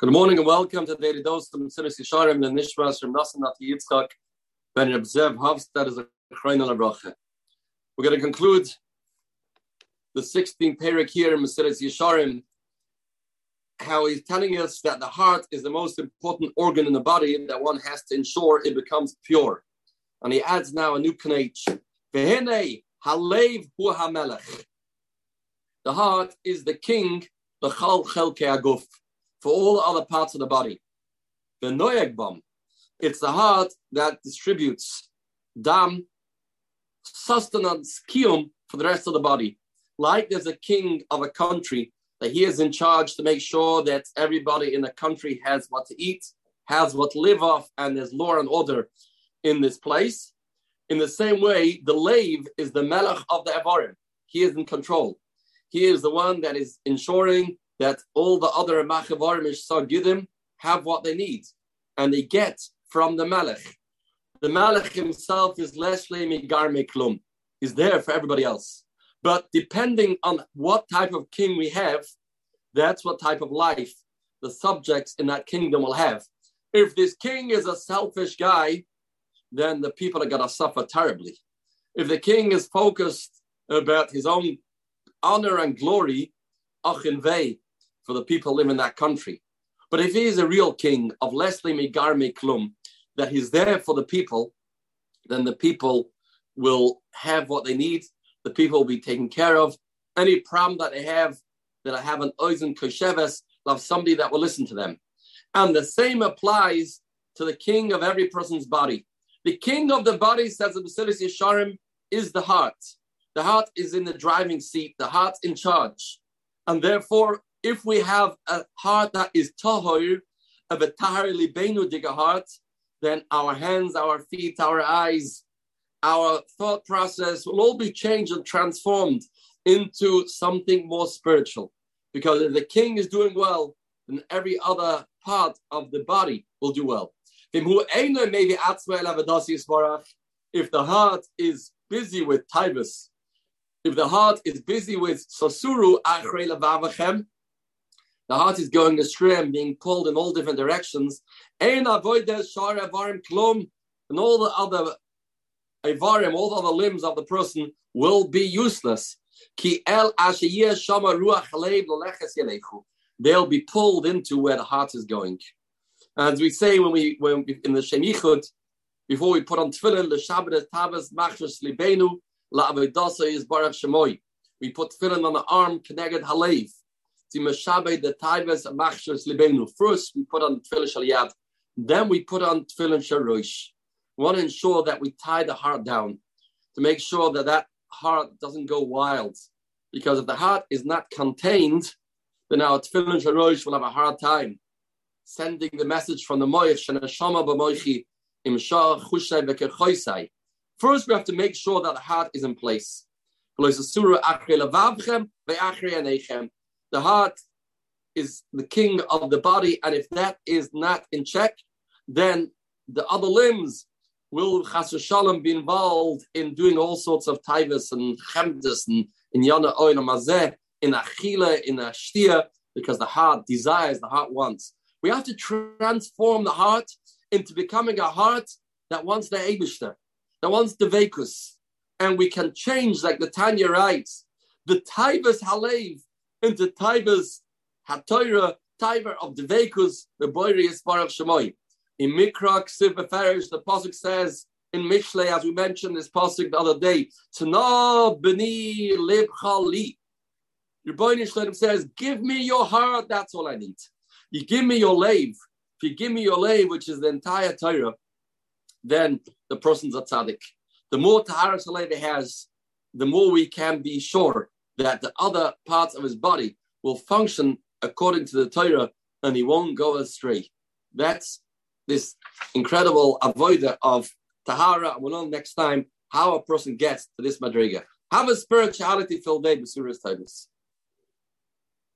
Good morning and welcome to the Daily Dose of Mesilas Yesharim, the Nishmas from Nasan Nati Yitzchak, Ben Rebzev Havstad is a Chrein Bracha. We're going to conclude the 16th perek here in Mesilas Yesharim, how he's telling us that the heart is the most important organ in the body that one has to ensure it becomes pure. And he adds now a new knach. Vehene halev hu hamelech. The heart is the king, the chal chelke aguf for all other parts of the body. The noyagbam, it's the heart that distributes dam, sustenance, kiyum for the rest of the body. Like there's a king of a country that he is in charge to make sure that everybody in the country has what to eat, has what to live off, and there's law and order in this place. In the same way, the lave is the melech of the Evarim. He is in control. He is the one that is ensuring that all the other Machavarimish Sagidim have what they need and they get from the Melech. The Melech himself is Leslie Migar Klum. He's there for everybody else. But depending on what type of king we have, that's what type of life the subjects in that kingdom will have. If this king is a selfish guy, then the people are going to suffer terribly. If the king is focused about his own honor and glory, achin vei, for the people live in that country. But if he is a real king of Leslie Migar Klum, that he's there for the people, then the people will have what they need. The people will be taken care of. Any problem that they have, that I have an oizen kosheves, have somebody that will listen to them. And the same applies to the king of every person's body. The king of the body, says the Mesilas Yesharim, is the heart. The heart is in the driving seat. The heart's in charge. And therefore, if we have a heart that is tahor, of a tahar libenu diga heart, then our hands, our feet, our eyes, our thought process will all be changed and transformed into something more spiritual. Because if the king is doing well, then every other part of the body will do well. If the heart is busy with tivus, if the heart is busy with sosuru the heart is going astray and being pulled in all different directions. And all the other Ivarim, all the other limbs of the person will be useless. They'll be pulled into where the heart is going. As we say when we when in the Shemichud, before we put on tefillin, the Shabbat Tavas Machshas Libenu La is Barak Shemoy. We put tefillin on the arm, connected Halev First, we put on tefillin shaliyad, then we put on tefillin sharosh. We want to ensure that we tie the heart down to make sure that that heart doesn't go wild. Because if the heart is not contained, then our tefillin sharosh will have a hard time sending the message from the moich shenashama b'moichi im shah chushay First, we have to make sure that the heart is in place. The heart is the king of the body, and if that is not in check, then the other limbs will chas shalom be involved in doing all sorts of taivas and chemdes and in yana oin mazeh, in achila, in a shtia, because the heart desires, the heart wants. We have to transform the heart into becoming a heart that wants the Abishter, that wants the Vekus. And we can change, like the Tanya writes, the Taivas Halev into Taibas Hatoira, Taiber of the Vekus, the Boirius Baruch Shemoy. In Mikra Ksiv Beferish, the Pasuk says in Mishle, as we mentioned this Pasuk the other day, Tana Beni Lib Chali. Your boy says, Give me your heart, that's all I need. You give me your lave. If you give me your lave, which is the entire Torah, then the person's a tzaddik. The more Tahara Saleh has, the more we can be sure that the other parts of his body will function according to the Torah and he won't go astray. That's this incredible avoider of Tahara. We'll know next time how a person gets to this Madriga. Have a spirituality filled day with Surah Titus.